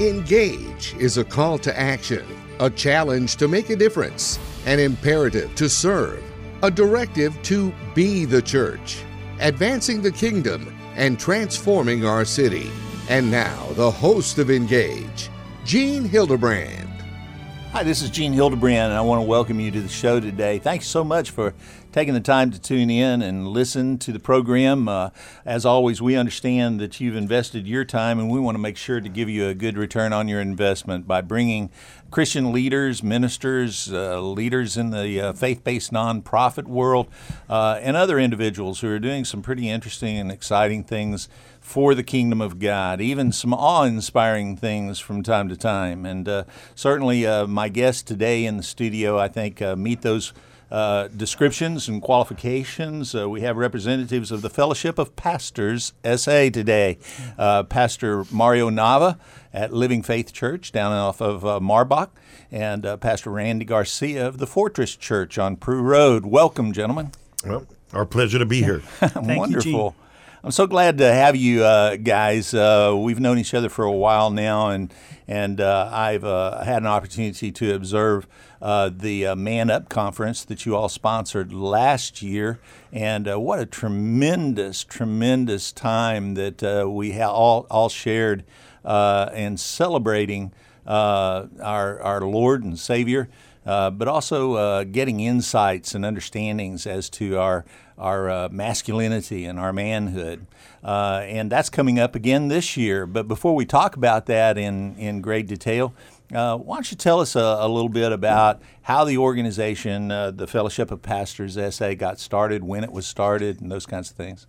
Engage is a call to action, a challenge to make a difference, an imperative to serve, a directive to be the church, advancing the kingdom, and transforming our city. And now, the host of Engage, Gene Hildabrand. Hi, this is Gene Hildabrand, and I want to welcome you to the show today. Thanks so much for taking the time to tune in and listen to the program. Uh, as always, we understand that you've invested your time, and we want to make sure to give you a good return on your investment by bringing Christian leaders, ministers, uh, leaders in the uh, faith based nonprofit world, uh, and other individuals who are doing some pretty interesting and exciting things for the kingdom of God, even some awe inspiring things from time to time. And uh, certainly, uh, my guests today in the studio, I think, meet those. Uh, descriptions and qualifications. Uh, we have representatives of the Fellowship of Pastors SA today. Uh, Pastor Mario Nava at Living Faith Church down off of Marbach, and Pastor Randy Garcia of the Fortress Church on Prue Road. Welcome, gentlemen. Well, our pleasure to be here. Wonderful. You, I'm so glad to have you uh, guys. Uh, we've known each other for a while now, and and uh, I've uh, had an opportunity to observe uh, the uh, Man Up conference that you all sponsored last year, and what a tremendous, tremendous time that we ha- all all shared and celebrating our our Lord and Savior. but also getting insights and understandings as to our our uh, masculinity and our manhood. Uh, and that's coming up again this year. But before we talk about that in, in great detail, uh, why don't you tell us a, a, little bit about how the organization, uh, the Fellowship of Pastors SA, got started, when it was started, and those kinds of things?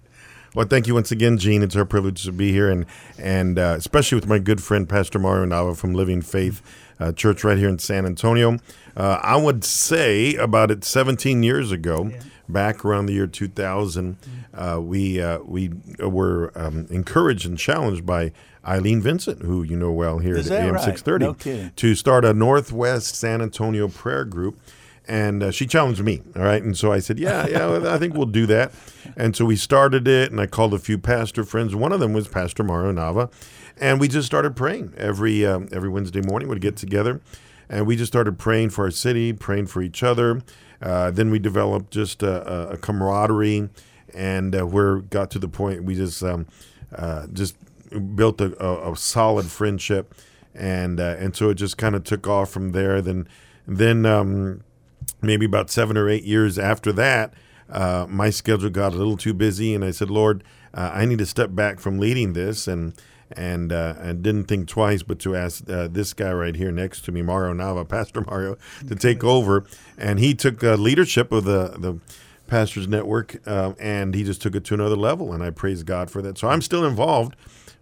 Well, thank you once again, Gene. It's our privilege to be here, and and uh, especially with my good friend Pastor Mario Nava from Living Faith uh, Church right here in San Antonio. Uh, I would say about it 17 years ago, yeah back around the year 2000, uh, we uh, we were um, encouraged and challenged by Eileen Vincent, who you know well here Is at AM right? 630, no to start a Northwest San Antonio prayer group. And uh, she challenged me, all right. And so I said, "Yeah, yeah, I think we'll do that." And so we started it, and I called a few pastor friends. One of them was Pastor Mario Nava, and we just started praying every um, every Wednesday morning. We'd get together, and we just started praying for our city, praying for each other. Uh, then we developed just a, a camaraderie, and uh, we got to the point we just um, uh, just built a, a, a, solid friendship, and uh, and so it just kind of took off from there. Then then um, maybe about seven or eight years after that, uh, my schedule got a little too busy, and I said, Lord, I need to step back from leading this and and uh, and didn't think twice but to ask uh, this guy right here next to me, Mario Nava, Pastor Mario, to take over, and he took uh, leadership of the the pastors network, uh, and he just took it to another level, and I praise God for that. So I'm still involved.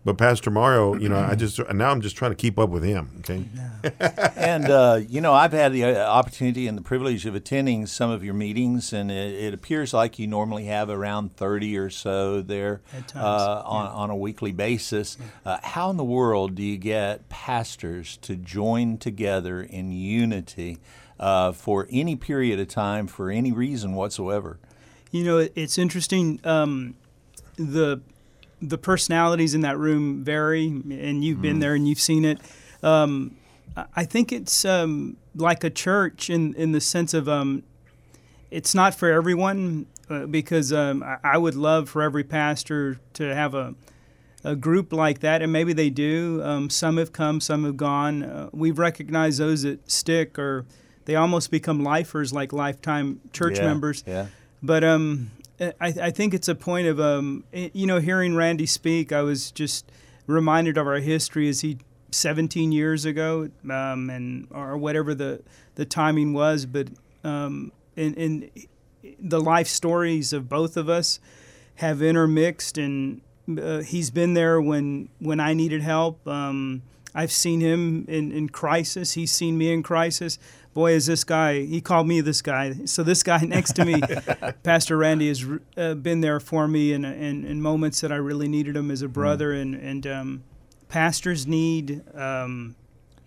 But Pastor Mario, you know, I just now I'm just trying to keep up with him. Okay. and uh, you know, I've had the uh, opportunity and the privilege of attending some of your meetings, and it, it appears like you normally have around 30 or so there uh, on yeah. on a weekly basis. Yeah. Uh, how in the world do you get pastors to join together in unity uh, for any period of time for any reason whatsoever? You know, it's interesting. Um, the the personalities in that room vary, and you've mm. been there and you've seen it. Um, I think it's um, like a church in in the sense of um, it's not for everyone uh, because um, I, I, would love for every pastor to have a a group like that, and maybe they do. Um, some have come, some have gone. Uh, we've recognized those that stick, or they almost become lifers, like lifetime church yeah, members. Yeah. But um, I, I think it's a point of um, you know hearing Randy speak. I was just reminded of our history as he 17 years ago, um, and or whatever the the timing was. But um, in, the life stories of both of us have intermixed, and uh, he's been there when when I needed help. Um, I've seen him in, in crisis. He's seen me in crisis boy, is this guy, he called me this guy. So this guy next to me, Pastor Randy, has uh, been there for me in, in, in, moments that I really needed him as a brother. Mm. And, and um, pastors need. Um,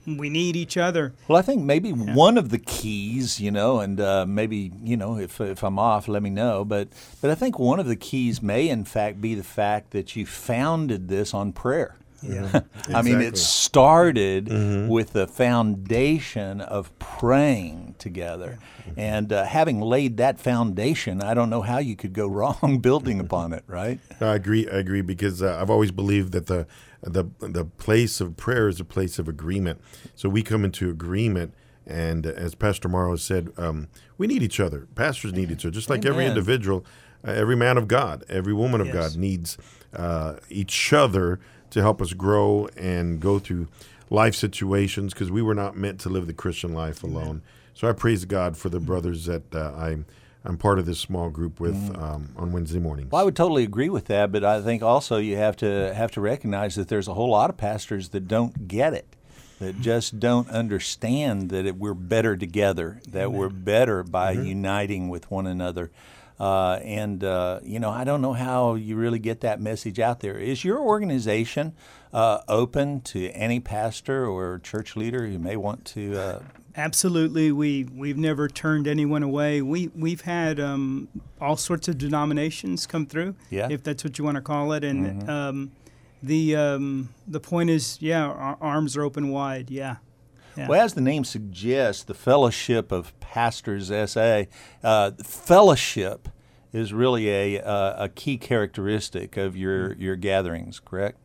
we need each other. Well, I think maybe yeah. one of the keys, you know, and uh, maybe you know, if if I'm off, let me know. But but I think one of the keys may, in fact, be the fact that you founded this on prayer. Yeah. I mean, it started with the foundation of praying together. And uh, having laid that foundation, I don't know how you could go wrong building upon it, right? I agree. I agree because uh, I've always believed that the the the place of prayer is a place of agreement. So we come into agreement, and as Pastor Mario said, um, we need each other. Pastors need each other, just like every individual, uh, every man of God, every woman of Yes. God needs uh, each other to help us grow and go through life situations because we were not meant to live the Christian life alone. So I praise God for the brothers that uh, I'm. I'm part of this small group with um, on Wednesday mornings. Well, I would totally agree with that, but I think also you have to have to recognize that there's a whole lot of pastors that don't get it, that just don't understand that it, we're better together, that we're better by uniting with one another. Uh, and uh, you know, I don't know how you really get that message out there. Is your organization uh, open to any pastor or church leader who may want to? Uh, Absolutely, we we've never turned anyone away. We we've had um, all sorts of denominations come through, Yeah. if that's what you want to call it. And um, the um, the point is, yeah, our arms are open wide. Yeah, yeah. Well, as the name suggests, the Fellowship of Pastors SA, uh, fellowship is really a, uh, a key characteristic of your, your gatherings, correct?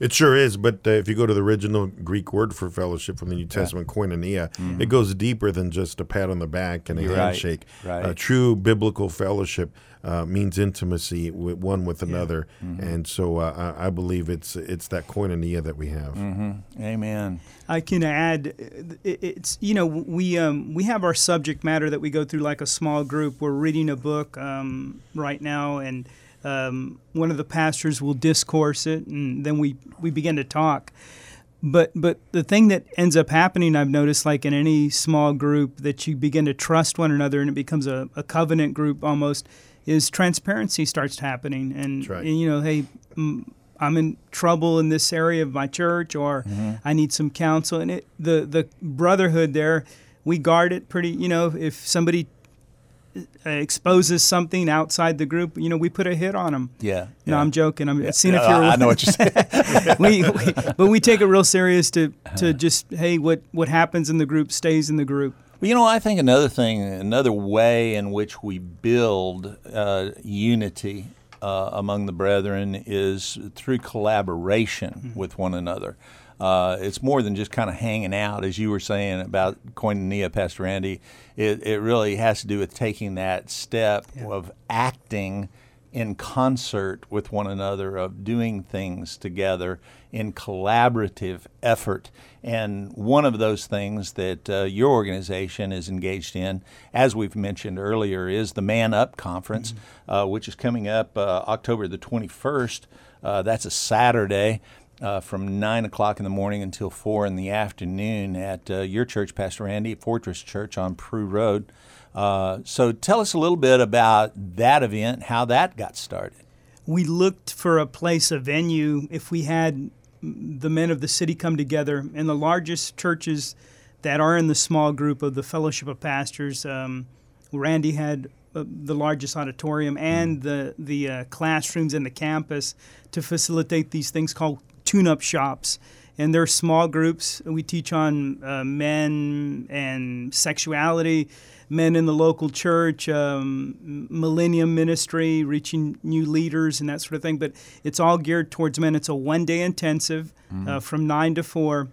It sure is, but uh, if you go to the original Greek word for fellowship from the New Testament, koinonia, it goes deeper than just a pat on the back and a Mm-hmm. You're right, handshake. right. Uh, true biblical fellowship uh, means intimacy with one with another, Mm-hmm. and so uh, I I believe it's it's that koinonia that we have. Mm-hmm. Amen. I can add, uh, it's you know we um, we have our subject matter that we go through like a small group. We're reading a book um, right now, and um, one of the pastors will discourse it, and then we we begin to talk. But but the thing that ends up happening, I've noticed, like in any small group, that you begin to trust one another, and it becomes a, a covenant group almost. Is transparency starts happening, and, right. and you know, hey, I'm in trouble in this area of my church, or I need some counsel. And it, the the brotherhood there, we guard it pretty. You know, if somebody exposes something outside the group, you know, we put a hit on them. Yeah. No, yeah. I'm joking. I'm seeing if Yeah, you're. I know what you're saying. we, we, but we take it real serious to to just hey, what what happens in the group stays in the group. Well, you know, I think another thing, another way in which we build uh, unity uh, among the brethren is through collaboration with one another. Uh, it's more than just kind of hanging out, as you were saying about koinonia, Pastor Randy. It, it really has to do with taking that step of acting in concert with one another, of doing things together in collaborative effort. And one of those things that uh, your organization is engaged in, as we've mentioned earlier, is the Man Up Conference, uh, which is coming up uh, October the 21st. Uh, that's a Saturday. Uh, from 9 o'clock in the morning until 4 in the afternoon at uh, your church, Pastor Randy, Fortress Church on Prue Road. Uh, so tell us a little bit about that event, how that got started. we looked for a place, a venue, if we had the men of the city come together. And the largest churches that are in the small group of the Fellowship of Pastors, um, Randy had uh, the largest auditorium and the, the uh, classrooms in the campus to facilitate these things called tune up shops. And they're small groups. We teach on uh, men and sexuality, men in the local church, um, millennium ministry, reaching new leaders, and that sort of thing. But it's all geared towards men. It's a one day intensive uh, from 9 to 4.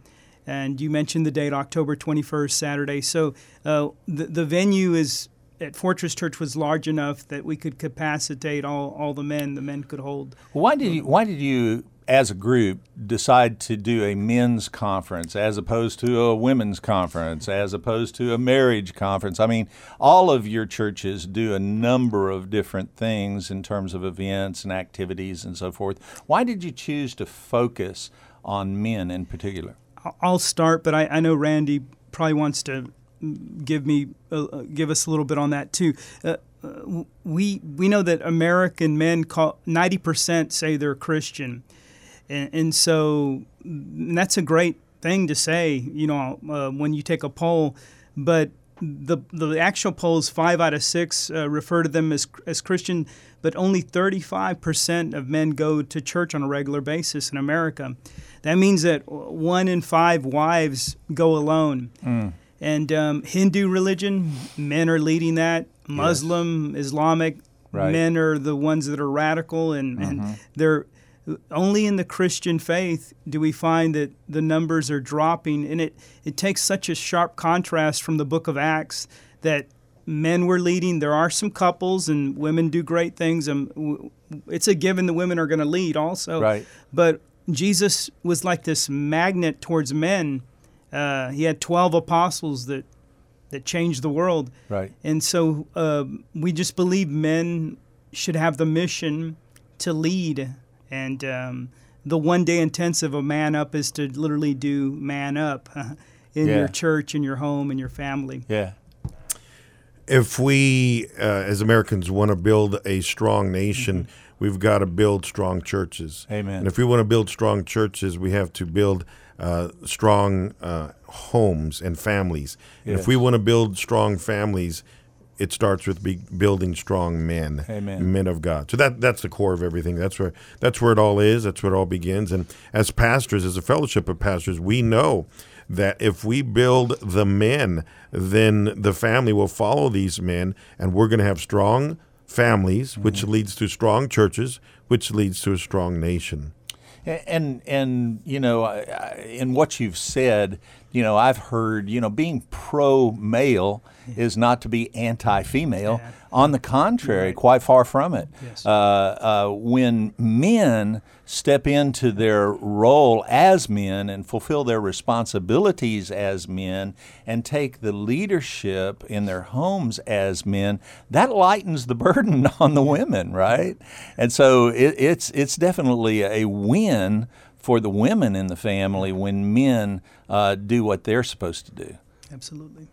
And you mentioned the date, October 21st, Saturday. So uh, the, the venue is at Fortress Church was large enough that we could capacitate all, all the men the men could hold. Why did you, why did you, as a group, decide to do a men's conference as opposed to a women's conference, as opposed to a marriage conference? I mean, all of your churches do a number of different things in terms of events and activities and so forth. Why did you choose to focus on men in particular? I'll start, but I, I know Randy probably wants to give me uh, give us a little bit on that too. Uh, uh, we we know that American men call ninety percent say they're Christian, and, and so and that's a great thing to say. You know, uh, when you take a poll, but the the actual polls, five out of six uh, refer to them as as Christian, but only 35 percent of men go to church on a regular basis in America. That means that one in five wives go alone. Mm. And um, Hindu religion, men are leading that. Muslim, Islamic, Right. men are the ones that are radical, and, and they're only in the Christian faith do we find that the numbers are dropping, and it it takes such a sharp contrast from the Book of Acts that men were leading. There are some couples, and women do great things, and it's a given the women are going to lead also. Right. But Jesus was like this magnet towards men. Uh, he had twelve apostles that that changed the world. Right. And so uh, we just believe men should have the mission to lead. And um, the one day intensive of Man Up is to literally do man up in Yeah. your church, in your home, in your family. Yeah. if we uh, as Americans want to build a strong nation, we've got to build strong churches. Amen. And if we want to build strong churches, we have to build uh, strong uh, homes and families. And if we want to build strong families, it starts with be building strong men, Amen. men of God. So that that's the core of everything. That's where that's where it all is. That's where it all begins. And as pastors, as a fellowship of pastors, we know that if we build the men, then the family will follow these men, and we're going to have strong families, which mm-hmm. leads to strong churches, which leads to a strong nation. And and you know, in what you've said, you know, I've heard, you know, being pro male is not to be anti female. Yeah. On the contrary, quite far from it. Yes. Uh, uh, when men step into their role as men and fulfill their responsibilities as men and take the leadership in their homes as men, that lightens the burden on the women, right? And so it, it's it's definitely a win for the women in the family when men uh, do what they're supposed to do. Absolutely.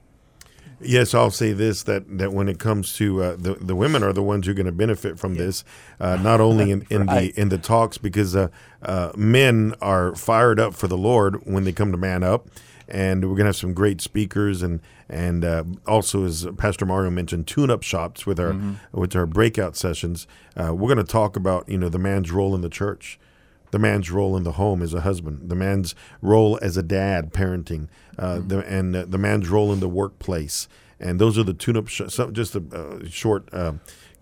Yes, I'll say this: that that when it comes to uh, the the women are the ones who are going to benefit from this, uh, not only in, in Right. the in the talks because uh, uh, men are fired up for the Lord when they come to man up, and we're going to have some great speakers and and uh, also as Pastor Mario mentioned, tune up shops with our with our breakout sessions. Uh, we're going to talk about you know the man's role in the church the man's role in the home as a husband, the man's role as a dad parenting, uh, Mm-hmm. the, and uh, the man's role in the workplace. And those are the tune-up sh- some, just a uh, short uh,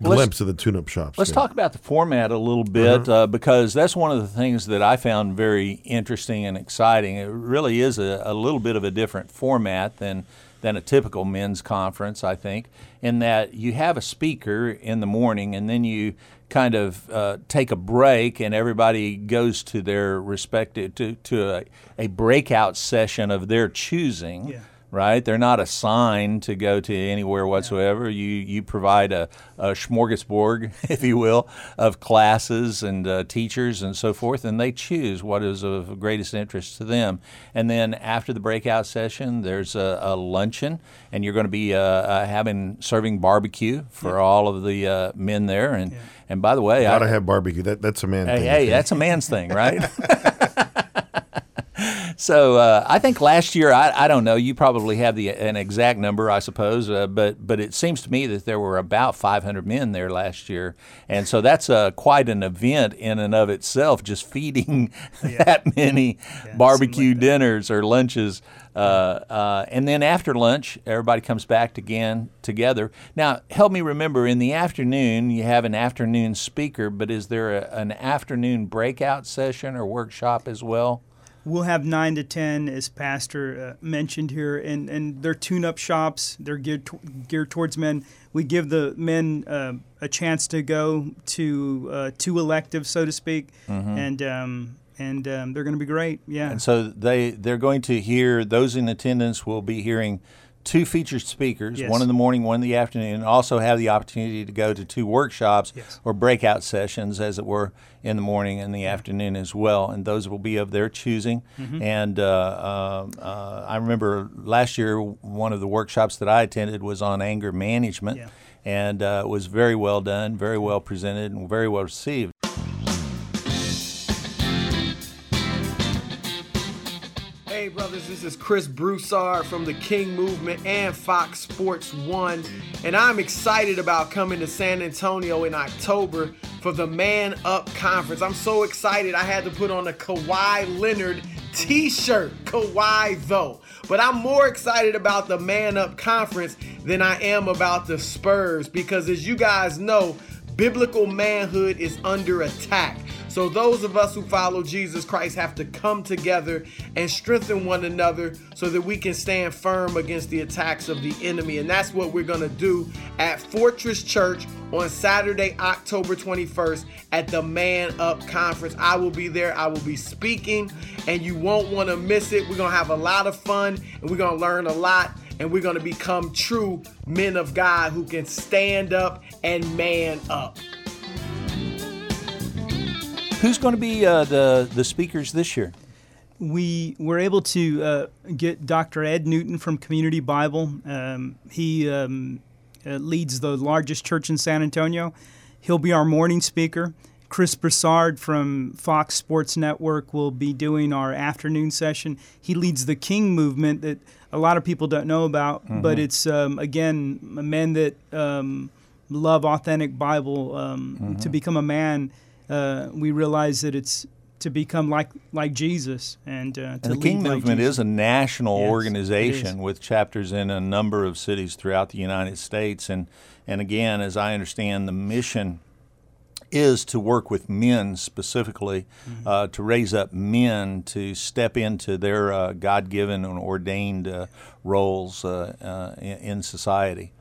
let's- glimpse of the tune-up shops. Let's there. talk about the format a little bit uh, because that's one of the things that I found very interesting and exciting. It really is a, a little bit of a different format than than a typical men's conference, I think, in that you have a speaker in the morning and then you kind of uh, take a break and everybody goes to their respective to, to a, a breakout session of their choosing Yeah. Right? They're not assigned to go to anywhere whatsoever. You you provide a, a smorgasbord, if you will, of classes and uh, teachers and so forth, and they choose what is of greatest interest to them. And then after the breakout session, there's a, a luncheon, and you're going to be uh, uh, having serving barbecue for all of the uh, men there. And and by the way, I Gotta I, have barbecue. That that's a man Hey, thing. hey, that's a man's thing, right? so uh, I think last year, I, I don't know, you probably have the an exact number, I suppose, uh, but but it seems to me that there were about 500 men there last year, and so that's uh, quite an event in and of itself, just feeding that many barbecue like that. dinners or lunches. Uh, uh, and then after lunch, everybody comes back again together. Now, help me remember in the afternoon, you have an afternoon speaker, but is there a, an afternoon breakout session or workshop as well? We'll have nine to ten, as Pastor uh, mentioned here, and, and they're tune-up shops. They're geared to, geared towards men. We give the men uh, a chance to go to uh, two electives, so to speak, and um, and um, they're going to be great. Yeah, And so they they're going to hear those in attendance will be hearing two featured speakers, Yes. one in the morning, one in the afternoon, and also have the opportunity to go to two workshops Yes. or breakout sessions, as it were, in the morning and the afternoon as well. And those will be of their choosing. Mm-hmm. And uh, um, uh, I remember last year one of the workshops that I attended was on anger management. Yeah. And uh, it was very well done, very well presented, and very well received. This is Chris Broussard from the King Movement and Fox Sports One, and I'm excited about coming to San Antonio in October for the Man Up Conference. I'm so excited, I had to put on a Kawhi Leonard t shirt. Kawhi, though. But I'm more excited about the Man Up Conference than I am about the Spurs because, as you guys know, biblical manhood is under attack. So, those of us who follow Jesus Christ have to come together and strengthen one another so that we can stand firm against the attacks of the enemy. And that's what we're going to do at Fortress Church on Saturday, October 21st at the Man Up Conference. I will be there, I will be speaking, and you won't want to miss it. We're going to have a lot of fun and we're going to learn a lot and we're going to become true men of God who can stand up and man up. Who's going to be uh, the the speakers this year? We were able to uh, get Dr. Ed Newton from Community Bible. Um, he um, uh, leads the largest church in San Antonio. He'll be our morning speaker. Chris Broussard from Fox Sports Network will be doing our afternoon session. He leads the King movement that a lot of people don't know about, mm-hmm. but it's um, again men that um, love authentic Bible. Um, mm-hmm. To become a man uh, we realize that it's to become like like Jesus and, uh, to and the King like Movement Jesus. is a national yes, organization with chapters in a number of cities throughout the United States and and again as I understand the mission is to work with men specifically mm-hmm. uh, to raise up men to step into their uh, God-given and ordained uh, roles uh, uh, in, in society.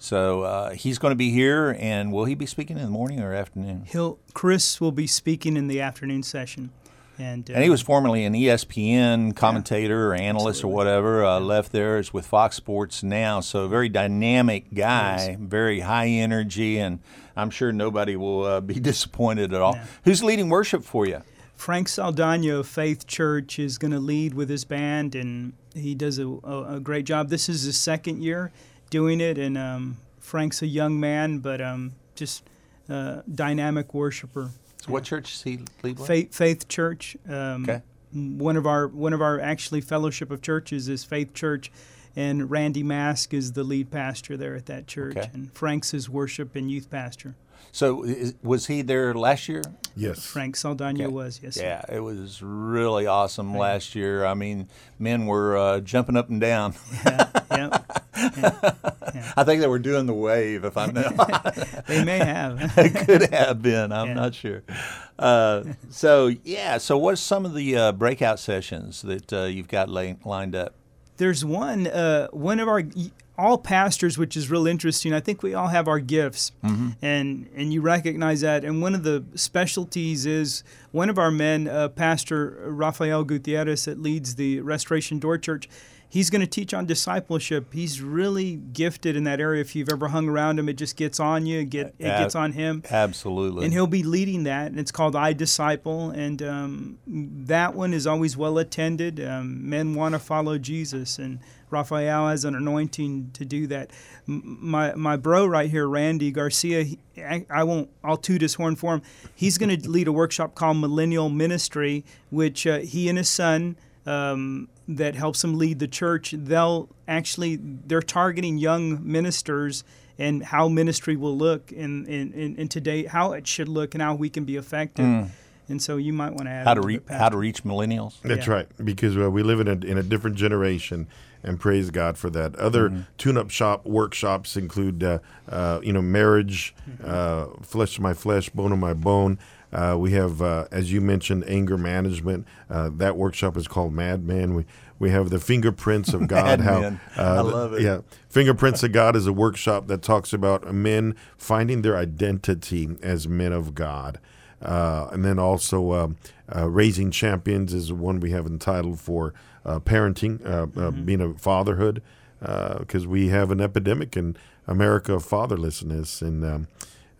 So uh, he's going to be here, and will he be speaking in the morning or afternoon? He'll Chris will be speaking in the afternoon session, and uh, and he was formerly an ESPN commentator yeah, or analyst absolutely. or whatever. Uh, yeah. Left there is with Fox Sports now, so a very dynamic guy, very high energy, and I'm sure nobody will uh, be disappointed at all. Who's leading worship for you? Frank Saldana of Faith Church is going to lead with his band, and he does a, a, a great job. This is his second year doing it. And um, Frank's a young man, but um, just uh, dynamic worshiper. So, what church is he lead Faith, Faith Church. Um, okay. One of our one of our actually fellowship of churches is Faith Church, and Randy Mask is the lead pastor there at that church, okay. and Frank's his worship and youth pastor. So is, was he there last year? Yes. Frank Saldana okay. was, yes. Yeah, it was really awesome right. last year. I mean, men were uh, jumping up and down. yeah, yeah, yeah, I think they were doing the wave, if I'm not. they may have. it could have been. I'm yeah. not sure. Uh, so, yeah, so what's some of the uh, breakout sessions that uh, you've got lay- lined up? There's one, uh, one of our all pastors, which is real interesting. I think we all have our gifts, mm-hmm. and and you recognize that. And one of the specialties is one of our men, uh, Pastor Rafael Gutierrez, that leads the Restoration Door Church he's going to teach on discipleship. He's really gifted in that area. If you've ever hung around him, it just gets on you. It, get, it gets on him. Absolutely. And he'll be leading that, and it's called I Disciple. And um, that one is always well attended. Um, men want to follow Jesus, and Raphael has an anointing to do that. My my bro right here, Randy Garcia. He, I, I, won't. I'll toot his horn for him. He's going to lead a workshop called Millennial Ministry, which uh, he and his son um, that helps them lead the church, they'll actually they're targeting young ministers and how ministry will look in, in, in, in today, how it should look, and how we can be effective. Mm. And so you might want to add how to reach how to reach millennials. That's yeah. right, because uh, we live in a in a different generation, and praise God for that. Other mm-hmm. tune-up shop workshops include, uh, uh, you know, marriage, mm-hmm. Uh, flesh of my flesh, bone of my bone. Uh, we have, uh, as you mentioned, anger management. Uh, that workshop is called Madman. We we have the fingerprints of God. how uh, I love it. Yeah, fingerprints of God is a workshop that talks about men finding their identity as men of God, uh, and then also um, uh, raising champions is one we have entitled for parenting, mm-hmm. being a fatherhood, because we have an epidemic in America of fatherlessness and. Um,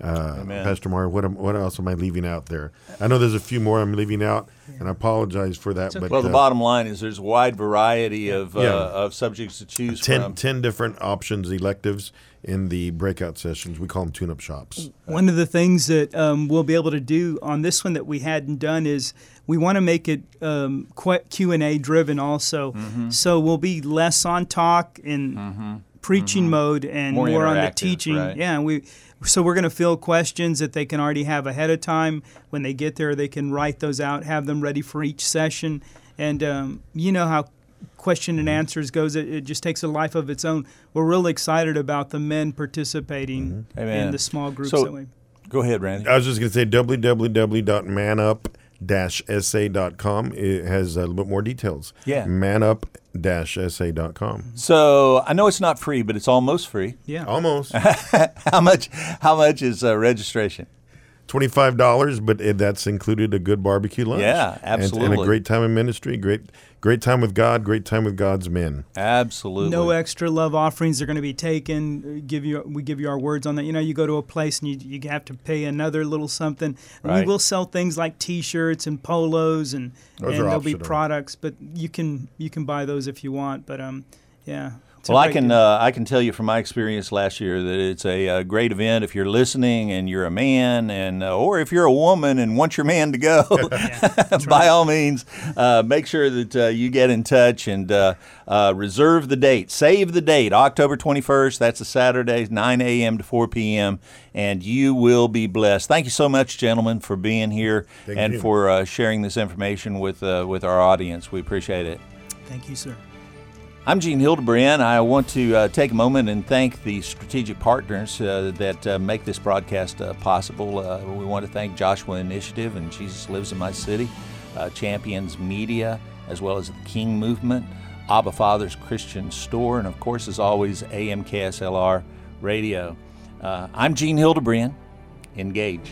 Uh, Pastor Mark, what am, what else am I leaving out there? I know there's a few more I'm leaving out, and I apologize for that. But Well, the uh, bottom line is there's a wide variety of, uh, of subjects to choose 10, from. 10 different options, electives in the breakout sessions. We call them tune-up shops. One of the things that um, we'll be able to do on this one that we hadn't done is we want to make it um, Q and A driven also. Mm-hmm. So we'll be less on talk in preaching mm-hmm. mode and More more, on the teaching. right. Yeah, we so we're going to fill questions that they can already have ahead of time. When they get there, they can write those out, have them ready for each session, and um, you know how question and mm-hmm. answers goes it, it just takes a life of its own we're really excited about the men participating mm-hmm. Amen. in the small groups So- that way Go ahead, Randy. I was just going to say www.manup-sa.com. It has a little bit more details. Yeah. manup-sa.com. So I know it's not free, but it's almost free. yeah Almost. How much? How much is uh, registration? Twenty-five dollars, but it, that's included a good barbecue lunch. Yeah, And- And, a great time in ministry, great, great time with God, great time with God's men. Absolutely. No extra love offerings are going to be taken. Uh, Give you, we give you our words on that. You know, you go to a place and you, you have to pay another little something. Right. We will sell things like T-shirts and polos, and Those and there'll be products, but you can you can buy those if you want. But um, yeah. A Well, I can uh, I can tell you from my experience last year that it's a, uh great event if you're listening and you're a man and uh, or if you're a woman and want your man to go. by all means, uh, make sure that uh, you get in touch and uh, uh, reserve the date. Save the date, October 21st. That's a Saturday, 9 a.m. to 4 p.m. And you will be blessed. Thank you so much, gentlemen, for being here Thank and you. for uh, sharing this information with uh, with our audience. We appreciate it. Thank you, sir. I'm Gene Hildabrand. I want to uh, take a moment and thank the strategic partners uh, that uh, make this broadcast uh, possible. Uh, we want to thank Joshua Initiative and Jesus Lives in My City, uh, Champions Media, as well as the King Movement, Abba Father's Christian Store, and of course, as always, AMKSLR Radio. I'm Gene Hildabrand. Engage.